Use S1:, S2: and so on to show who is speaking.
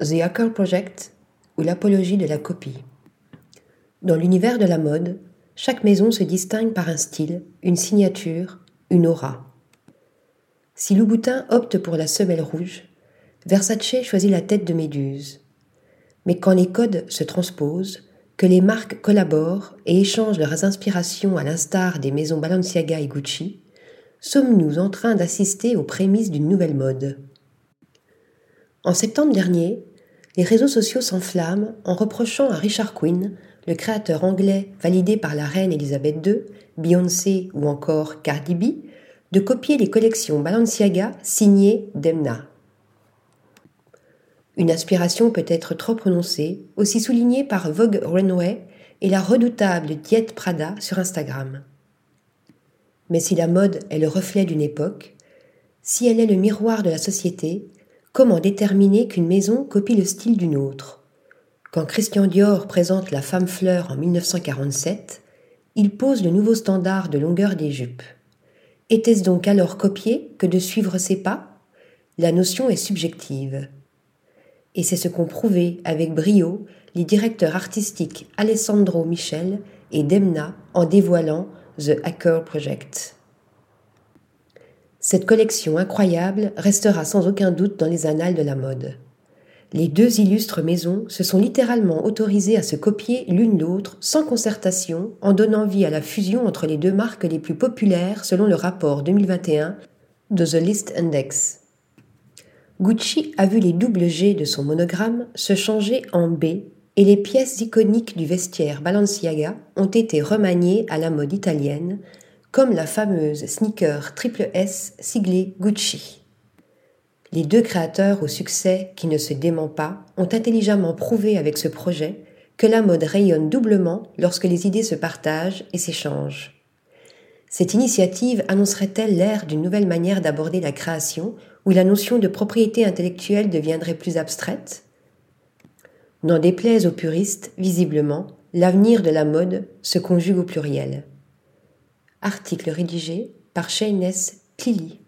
S1: The Hacker Project ou l'apologie de la copie. Dans l'univers de la mode, chaque maison se distingue par un style, une signature, une aura. Si Louboutin opte pour la semelle rouge, Versace choisit la tête de méduse. Mais quand les codes se transposent, que les marques collaborent et échangent leurs inspirations à l'instar des maisons Balenciaga et Gucci, sommes-nous en train d'assister aux prémices d'une nouvelle mode? En septembre dernier, les réseaux sociaux s'enflamment en reprochant à Richard Quinn, le créateur anglais validé par la reine Elisabeth II, Beyoncé ou encore Cardi B, de copier les collections Balenciaga signées Demna. Une aspiration peut-être trop prononcée, aussi soulignée par Vogue Runway et la redoutable Diet Prada sur Instagram. Mais si la mode est le reflet d'une époque, si elle est le miroir de la société, comment déterminer qu'une maison copie le style d'une autre Quand Christian Dior présente la femme fleur en 1947, il pose le nouveau standard de longueur des jupes. Était-ce donc alors copier que de suivre ses pas? La notion est subjective et c'est ce qu'ont prouvé avec brio les directeurs artistiques Alessandro Michel et Demna en dévoilant The Hacker Project. Cette collection incroyable restera sans aucun doute dans les annales de la mode. Les deux illustres maisons se sont littéralement autorisées à se copier l'une l'autre sans concertation en donnant vie à la fusion entre les deux marques les plus populaires selon le rapport 2021 de The List Index. Gucci a vu les doubles G de son monogramme se changer en B et les pièces iconiques du vestiaire Balenciaga ont été remaniées à la mode italienne, comme la fameuse sneaker triple S siglée Gucci. Les deux créateurs au succès qui ne se dément pas ont intelligemment prouvé avec ce projet que la mode rayonne doublement lorsque les idées se partagent et s'échangent. Cette initiative annoncerait-elle l'ère d'une nouvelle manière d'aborder la création où la notion de propriété intellectuelle deviendrait plus abstraite? N'en déplaise aux puristes, visiblement, l'avenir de la mode se conjugue au pluriel. Article rédigé par Shayness Tilly.